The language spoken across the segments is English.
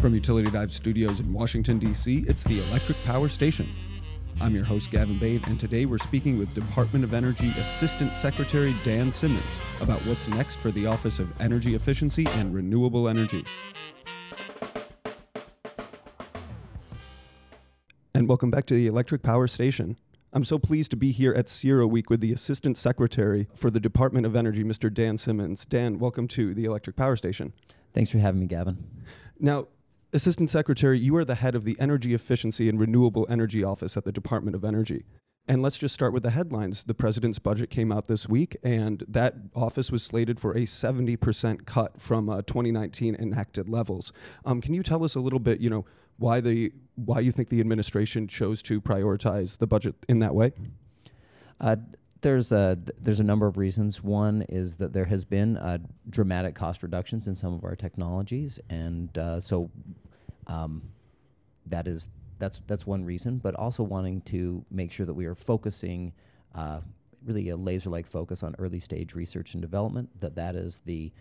From Utility Dive Studios in Washington, D.C., it's the Electric Power Station. I'm your host, Gavin Bade, and today we're speaking with Department of Energy Assistant Secretary Dan Simmons about what's next for the Office of Energy Efficiency and Renewable Energy. And welcome back to the Electric Power Station. I'm so pleased to be here at CERA Week with the Assistant Secretary for the Department of Energy, Mr. Dan Simmons. Dan, welcome to the Electric Power Station. Thanks for having me, Gavin. Now, Assistant Secretary, you are the head of the Energy Efficiency and Renewable Energy Office at the Department of Energy. And let's just start with the headlines. The president's budget came out this week, and that office was slated for a 70% cut from uh, 2019 enacted levels. Um, can you tell us a little bit, you know, why the why you think the administration chose to prioritize the budget in that way? Uh, there's a there's a number of reasons. One is that there has been uh, dramatic cost reductions in some of our technologies, and uh, so um, that is that's that's one reason. But also wanting to make sure that we are focusing uh, really a laser-like focus on early stage research and development. That that is the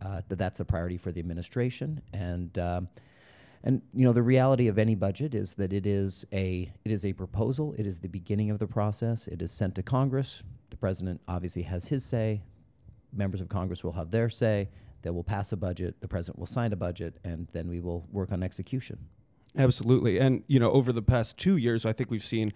uh, that that's a priority for the administration, and um, and you know the reality of any budget is that it is a it is a proposal. It is the beginning of the process. It is sent to Congress. The president obviously has his say. Members of Congress will have their say. They will pass a budget. The president will sign a budget, and then we will work on execution. Absolutely, and you know over the past two years, I think we've seen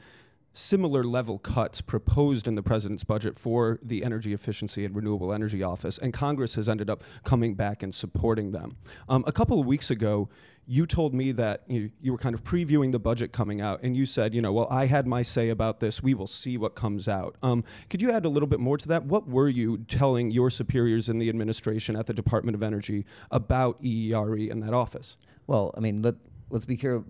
similar level cuts proposed in the president's budget for the Energy Efficiency and Renewable Energy Office, and Congress has ended up coming back and supporting them. Um, a couple of weeks ago, you told me that you, you were kind of previewing the budget coming out, and you said, you know, well, I had my say about this. We will see what comes out. Um, could you add a little bit more to that? What were you telling your superiors in the administration at the Department of Energy about EERE and that office? Well, I mean, let, let's be clear,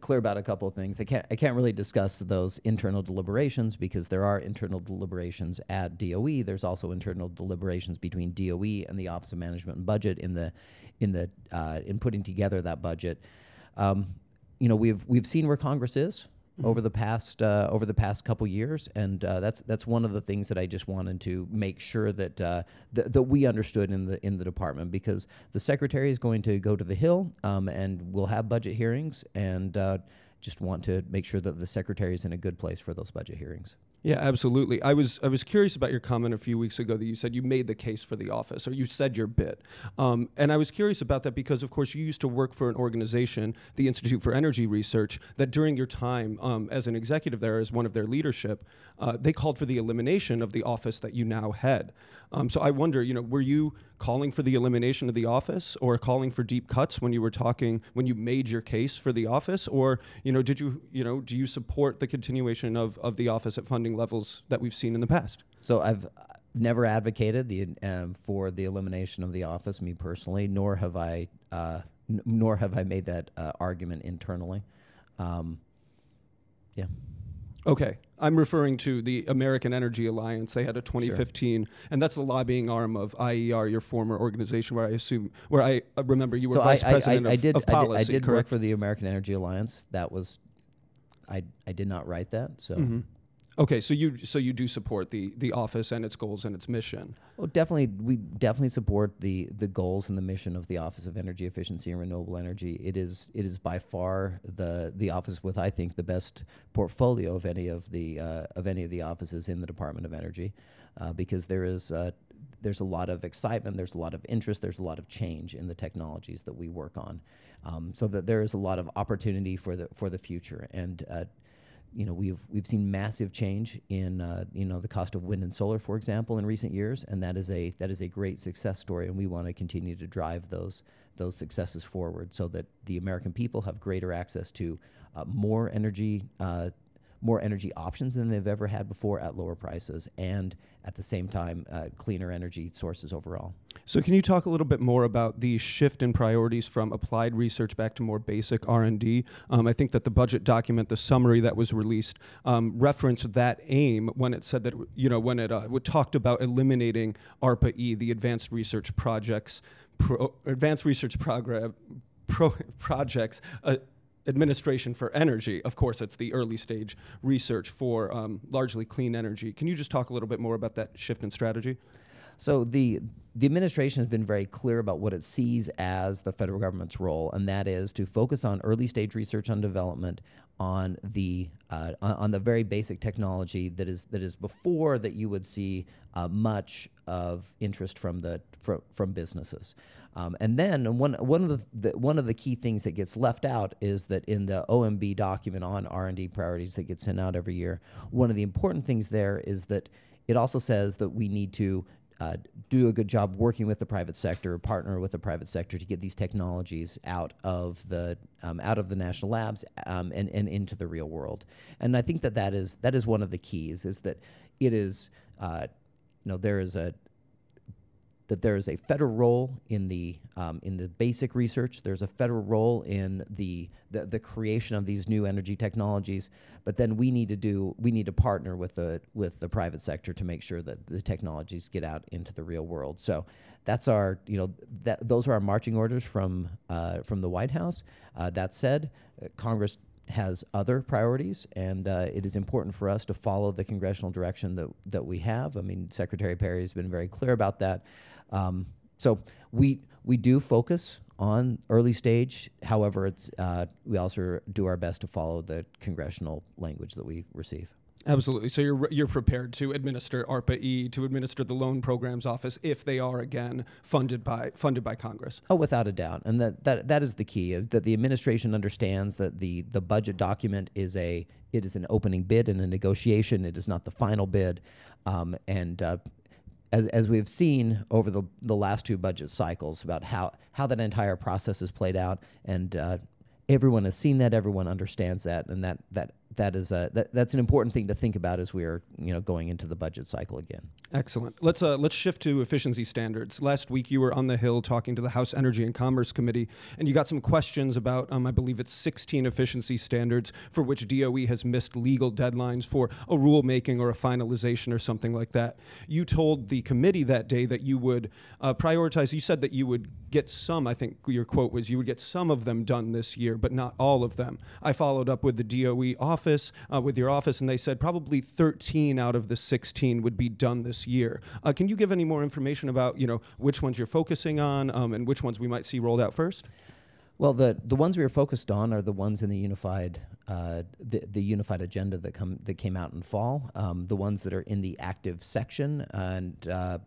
clear about a couple of things. I can't I can't really discuss those internal deliberations because there are internal deliberations at DOE. There's also internal deliberations between DOE and the Office of Management and Budget in the in the uh, in putting together that budget. Um, you know, we've we've seen where Congress is mm-hmm. over the past uh, over the past couple years, and uh, that's that's one of the things that I just wanted to make sure that uh, th- that we understood in the in the department because the secretary is going to go to the Hill, um, and we'll have budget hearings, and uh, just want to make sure that the secretary is in a good place for those budget hearings. Yeah, absolutely. I was I was curious about your comment a few weeks ago that you said you made the case for the office, or you said your bit, um, and I was curious about that because, of course, you used to work for an organization, the Institute for Energy Research, that during your time um, as an executive there, as one of their leadership, uh, they called for the elimination of the office that you now head. Um, so I wonder, you know, were you calling for the elimination of the office, or calling for deep cuts when you were talking when you made your case for the office, or you know, did you you know do you support the continuation of of the office at funding levels that we've seen in the past? So I've never advocated the um, for the elimination of the office, me personally, nor have I uh, n- nor have I made that uh, argument internally. Um, yeah. Okay. I'm referring to the American Energy Alliance. They had a 2015, sure. and that's the lobbying arm of IER, your former organization, where I assume, where I uh, remember you were so vice I, president I, I, of, did, of policy. I did, I did work for the American Energy Alliance. That was, I, I did not write that. So mm-hmm. Okay, so you so you do support the the office and its goals and its mission. Well, definitely, we definitely support the the goals and the mission of the Office of Energy Efficiency and Renewable Energy. It is it is by far the the office with I think the best portfolio of any of the uh, of any of the offices in the Department of Energy, uh, because there is. Uh, there's a lot of excitement, there's a lot of interest, there's a lot of change in the technologies that we work on, um, so that there is a lot of opportunity for the for the future. And uh, you know we've we've seen massive change in uh, you know the cost of wind and solar, for example, in recent years, and that is a that is a great success story, and we want to continue to drive those those successes forward so that the American people have greater access to uh, more energy uh, more energy options than they've ever had before at lower prices, and at the same time, uh, cleaner energy sources overall. So, can you talk a little bit more about the shift in priorities from applied research back to more basic R and D? Um, I think that the budget document, the summary that was released, um, referenced that aim when it said that you know when it uh, talked about eliminating ARPA E, the Advanced Research Projects, pro, Advanced Research Program. Pro projects uh, administration for energy. Of course, it's the early stage research for um, largely clean energy. Can you just talk a little bit more about that shift in strategy? So the the administration has been very clear about what it sees as the federal government's role, and that is to focus on early stage research and development on the uh, on the very basic technology that is that is before that you would see uh, much of interest from the from, from businesses. Um, and then one one of the, the, one of the key things that gets left out is that in the OMB document on R and D priorities that gets sent out every year, one of the important things there is that it also says that we need to uh, do a good job working with the private sector, partner with the private sector to get these technologies out of the um, out of the national labs um, and, and into the real world. And I think that that is that is one of the keys is that it is uh, you know there is a that there is a federal role in the um, in the basic research. There's a federal role in the, the, the creation of these new energy technologies. But then we need to do we need to partner with the with the private sector to make sure that the technologies get out into the real world. So that's our you know that those are our marching orders from uh, from the White House. Uh, that said, uh, Congress has other priorities, and uh, it is important for us to follow the congressional direction that that we have. I mean, Secretary Perry has been very clear about that. Um, so we we do focus on early stage. However, it's uh, we also do our best to follow the congressional language that we receive. Absolutely. So you're you're prepared to administer ARPA E to administer the loan programs office if they are again funded by funded by Congress. Oh, without a doubt, and that that, that is the key. Uh, that the administration understands that the the budget document is a it is an opening bid and a negotiation. It is not the final bid, um, and uh, as, as we've seen over the, the last two budget cycles about how, how that entire process has played out and uh, everyone has seen that everyone understands that and that, that that is a that, that's an important thing to think about as we are you know going into the budget cycle again. Excellent. Let's uh, let's shift to efficiency standards. Last week you were on the Hill talking to the House Energy and Commerce Committee, and you got some questions about um, I believe it's 16 efficiency standards for which DOE has missed legal deadlines for a rulemaking or a finalization or something like that. You told the committee that day that you would uh, prioritize. You said that you would get some. I think your quote was you would get some of them done this year, but not all of them. I followed up with the DOE office office, uh, with your office, and they said probably 13 out of the 16 would be done this year. Uh, can you give any more information about you know which ones you're focusing on um, and which ones we might see rolled out first? Well, the the ones we are focused on are the ones in the unified uh, the, the unified agenda that come that came out in fall. Um, the ones that are in the active section and uh,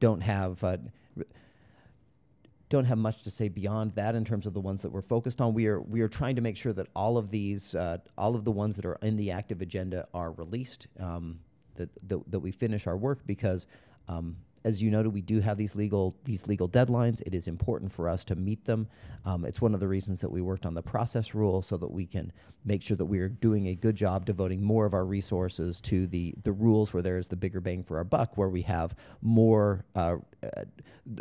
don't have uh, don't have much to say beyond that in terms of the ones that we're focused on. We are we are trying to make sure that all of these, uh, all of the ones that are in the active agenda are released. Um, that, that, that we finish our work because um, as you noted, we do have these legal these legal deadlines. It is important for us to meet them. Um, it's one of the reasons that we worked on the process rule so that we can make sure that we are doing a good job devoting more of our resources to the the rules where there is the bigger bang for our buck, where we have more uh, uh,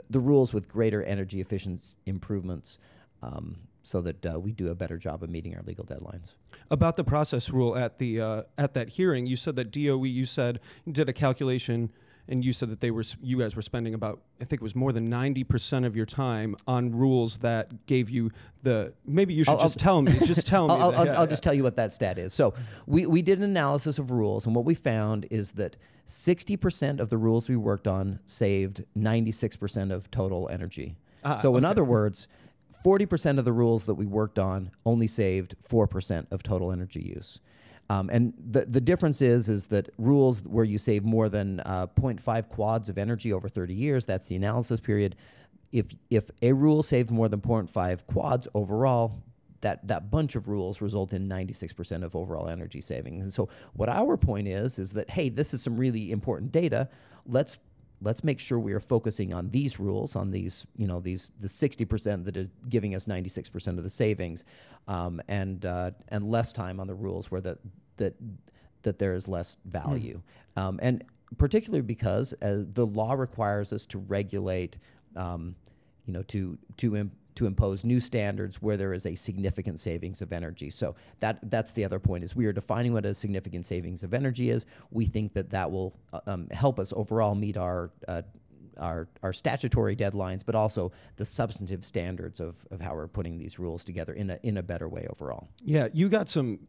the rules with greater energy efficiency improvements. Um, so that uh, we do a better job of meeting our legal deadlines. About the process rule at the uh, at that hearing, you said that DOE you said did a calculation and you said that they were you guys were spending about I think it was more than ninety percent of your time on rules that gave you the maybe you should I'll, just I'll, tell me just tell me I'll, that, I'll, yeah, I'll yeah. just tell you what that stat is. So we we did an analysis of rules, and what we found is that sixty percent of the rules we worked on saved ninety six percent of total energy. Ah, so in other words. 40% of the rules that we worked on only saved 4% of total energy use. Um, and the, the difference is is that rules where you save more than uh, 0.5 quads of energy over 30 years, that's the analysis period. If, if a rule saved more than 0.5 quads overall, that, that bunch of rules result in 96% of overall energy savings. And so what our point is, is that, hey, this is some really important data. Let's let's make sure we are focusing on these rules, on these, you know, these the 60% that is giving us 96% of the savings, um, and uh, and less time on the rules where that that that there is less value, mm. um, and particularly because uh, the law requires us to regulate, um, you know, to to imp- to impose new standards where there is a significant savings of energy. So that that's the other point is we are defining what a significant savings of energy is. We think that that will uh, um, help us overall meet our uh, our, our statutory deadlines, but also the substantive standards of, of how we're putting these rules together in a, in a better way overall. Yeah, you got some,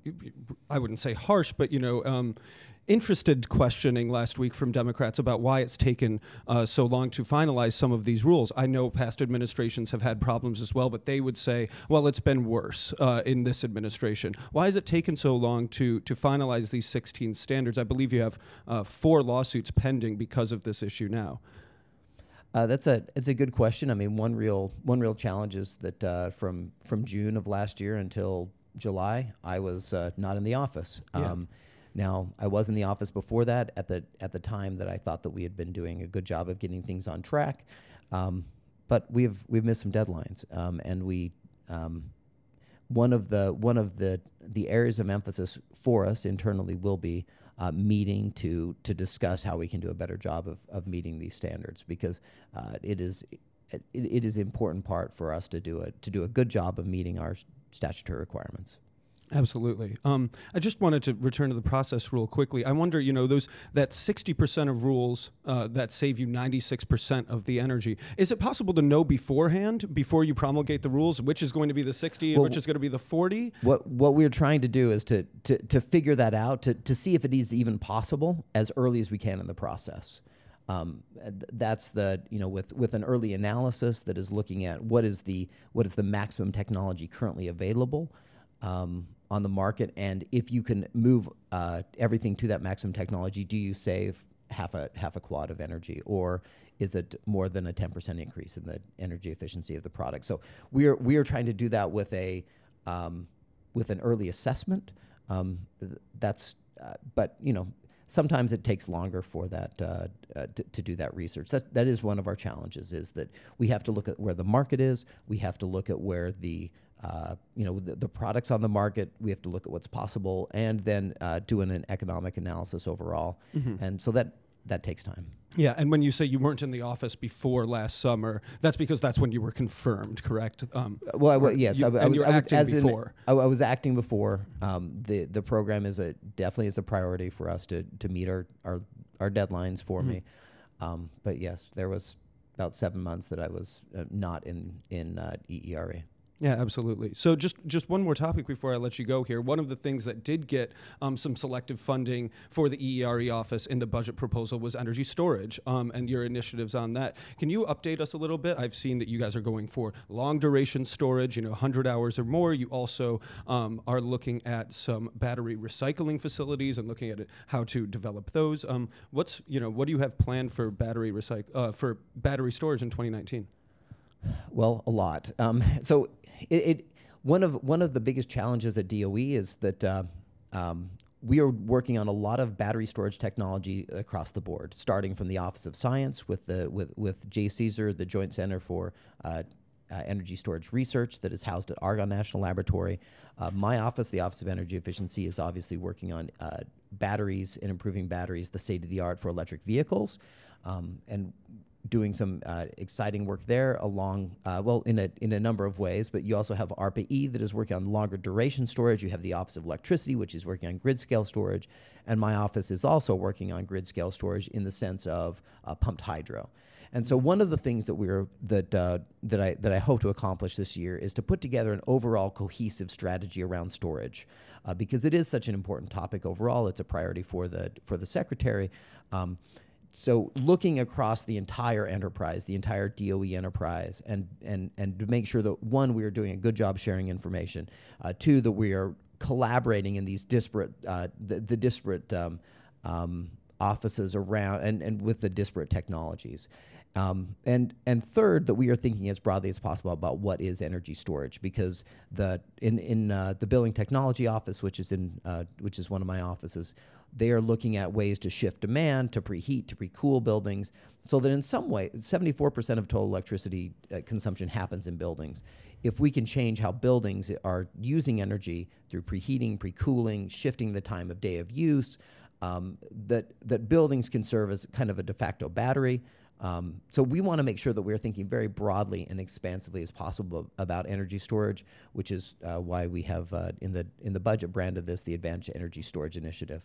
I wouldn't say harsh, but you know, um, interested questioning last week from Democrats about why it's taken uh, so long to finalize some of these rules. I know past administrations have had problems as well, but they would say, well, it's been worse uh, in this administration. Why has it taken so long to, to finalize these 16 standards? I believe you have uh, four lawsuits pending because of this issue now. Uh, that's a it's a good question. I mean, one real one real challenge is that uh, from from June of last year until July, I was uh, not in the office. Yeah. Um, now, I was in the office before that at the at the time that I thought that we had been doing a good job of getting things on track, um, but we've we've missed some deadlines, um, and we um, one of the one of the the areas of emphasis for us internally will be uh, meeting to to discuss how we can do a better job of, of meeting these standards because uh, it is it, it is important part for us to do a to do a good job of meeting our statutory requirements. Absolutely. Um, I just wanted to return to the process rule quickly. I wonder, you know, those that sixty percent of rules uh, that save you ninety six percent of the energy. Is it possible to know beforehand, before you promulgate the rules, which is going to be the sixty and which is going to be the forty? What what we're trying to do is to to, to figure that out to, to see if it is even possible as early as we can in the process. Um, that's the you know with with an early analysis that is looking at what is the what is the maximum technology currently available um, on the market, and if you can move uh, everything to that maximum technology, do you save half a half a quad of energy, or is it more than a ten percent increase in the energy efficiency of the product? So we are we are trying to do that with a um, with an early assessment. Um, that's uh, but you know sometimes it takes longer for that uh, uh, to, to do that research. That that is one of our challenges is that we have to look at where the market is. We have to look at where the uh, you know the, the products on the market. We have to look at what's possible, and then uh, doing an economic analysis overall. And so that that takes time. Yeah, and when you say you weren't in the office before last summer, that's because that's when you were confirmed, correct? Um, Well, I, or yes, you- I, w- I and was, I was- acting as in- before. I, was acting before. Um, the the program is a definitely is a priority for us to to meet our our, our deadlines for me. Um, but yes, there was about seven months that I was uh, not in in uh, EERE. Yeah, absolutely. So just just one more topic before I let you go here. One of the things that did get um, some selective funding for the EERE office in the budget proposal was energy storage um, and your initiatives on that. Can you update us a little bit? I've seen that you guys are going for long duration storage, you know, 100 hours or more. You also um, are looking at some battery recycling facilities and looking at it, how to develop those. Um, what's you know what do you have planned for battery recyc- uh, for battery storage in 2019? Well, a lot. Um, so it, it one of one of the biggest challenges at DOE is that uh, um, we are working on a lot of battery storage technology across the board, starting from the Office of Science with the with with JCESR, the Joint Center for uh, uh, Energy Storage Research that is housed at Argonne National Laboratory. Uh, my office, the Office of Energy Efficiency, is obviously working on uh, batteries and improving batteries, the state of the art for electric vehicles, um, and doing some uh, exciting work there along uh, well in a in a number of ways but you also have ARPA E that is working on longer duration storage you have the Office of Electricity which is working on grid scale storage and my office is also working on grid scale storage in the sense of uh, pumped hydro and so one of the things that we're that uh, that I that I hope to accomplish this year is to put together an overall cohesive strategy around storage, uh, because it is such an important topic overall. It's a priority for the for the secretary. Um, so looking across the entire enterprise, the entire DOE enterprise, and and and to make sure that one, we are doing a good job sharing information. Uh, two, that we are collaborating in these disparate uh, the, the disparate um, um, offices around and, and with the disparate technologies. Um, and and third, that we are thinking as broadly as possible about what is energy storage, because the in in uh, the building technology office, which is in uh, which is one of my offices, they are looking at ways to shift demand to preheat to pre-cool buildings, so that in some way, 74% of total electricity uh, consumption happens in buildings. If we can change how buildings are using energy through preheating, pre-cooling, shifting the time of day of use, um, that that buildings can serve as kind of a de facto battery. Um, so we want to make sure that we're thinking very broadly and expansively as possible about energy storage, which is uh, why we have uh, in the in the budget brand of this the Advanced Energy Storage Initiative.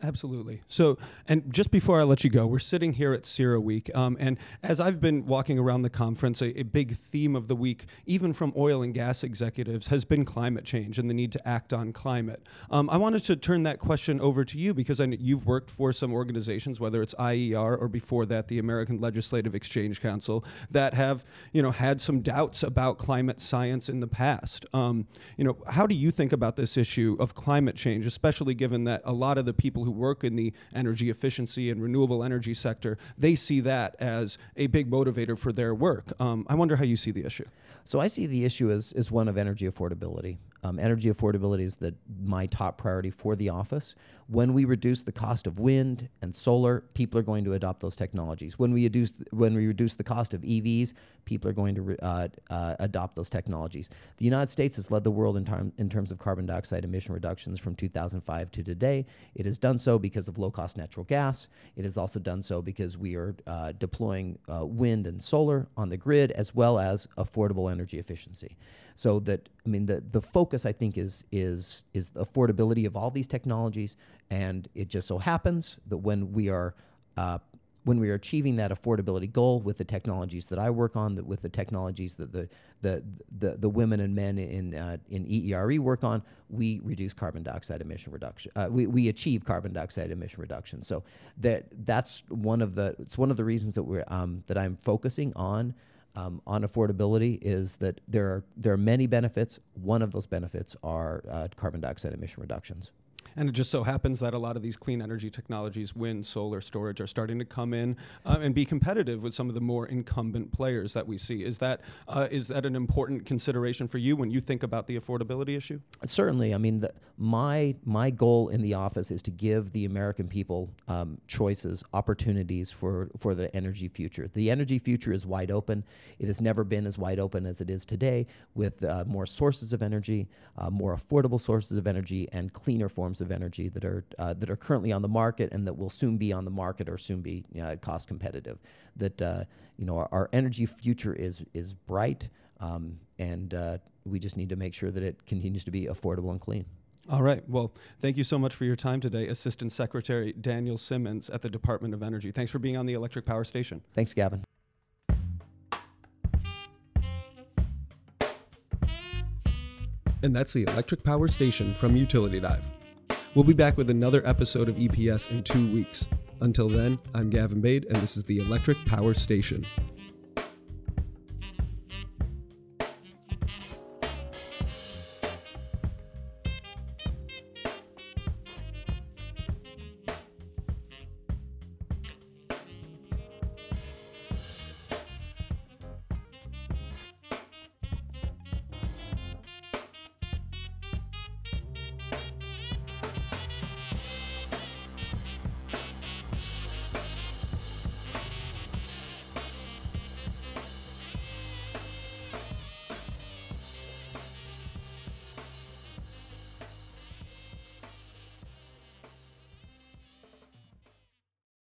Absolutely. So, and just before I let you go, we're sitting here at CERA Week, um, and as I've been walking around the conference, a, a, big theme of the week, even from oil and gas executives, has been climate change and the need to act on climate. Um, I wanted to turn that question over to you because I know you've worked for some organizations, whether it's IER or before that the American Legislative Exchange Council, that have you know had some doubts about climate science in the past. Um, you know, how do you think about this issue of climate change, especially given that a lot of the people who work in the energy efficiency and renewable energy sector, they see that as a big motivator for their work. Um, I wonder how you see the issue. So I see the issue as, as one of energy affordability. Um, energy affordability is the, my top priority for the office. When we reduce the cost of wind and solar, people are going to adopt those technologies. When we reduce when we reduce the cost of EVs, people are going to uh, uh, adopt those technologies. The United States has led the world in, term, in terms of carbon dioxide emission reductions from 2005 to today. It has done so because of low cost natural gas. It has also done so because we are uh, deploying uh, wind and solar on the grid as well as affordable energy efficiency. So that I mean the the focus I think is is is the affordability of all these technologies, and it just so happens that when we are uh, when we are achieving that affordability goal with the technologies that I work on, that with the technologies that the the the, the women and men in uh, in EERE work on, we reduce carbon dioxide emission reduction. Uh, we, we achieve carbon dioxide emission reduction. So that that's one of the it's one of the reasons that we're um, that I'm focusing on um, on affordability is that there are there are many benefits. One of those benefits are uh, carbon dioxide emission reductions. And it just so happens that a lot of these clean energy technologies, wind, solar, storage, are starting to come in uh, and be competitive with some of the more incumbent players that we see. Is that uh, is that an important consideration for you when you think about the affordability issue? Certainly. I mean, the, my my goal in the office is to give the American people um, choices, opportunities for for the energy future. The energy future is wide open. It has never been as wide open as it is today, with uh, more sources of energy, uh, more affordable sources of energy, and cleaner forms of of energy that are uh, that are currently on the market and that will soon be on the market or soon be uh, cost competitive. That uh, you know our, our, energy future is is bright, um, and uh, we just need to make sure that it continues to be affordable and clean. All right. Well, thank you so much for your time today, Assistant Secretary Daniel Simmons at the Department of Energy. Thanks for being on the Electric Power Station. Thanks, Gavin. And that's the Electric Power Station from Utility Dive. We'll be back with another episode of EPS in two weeks. Until then, I'm Gavin Bade, and this is the Electric Power Station.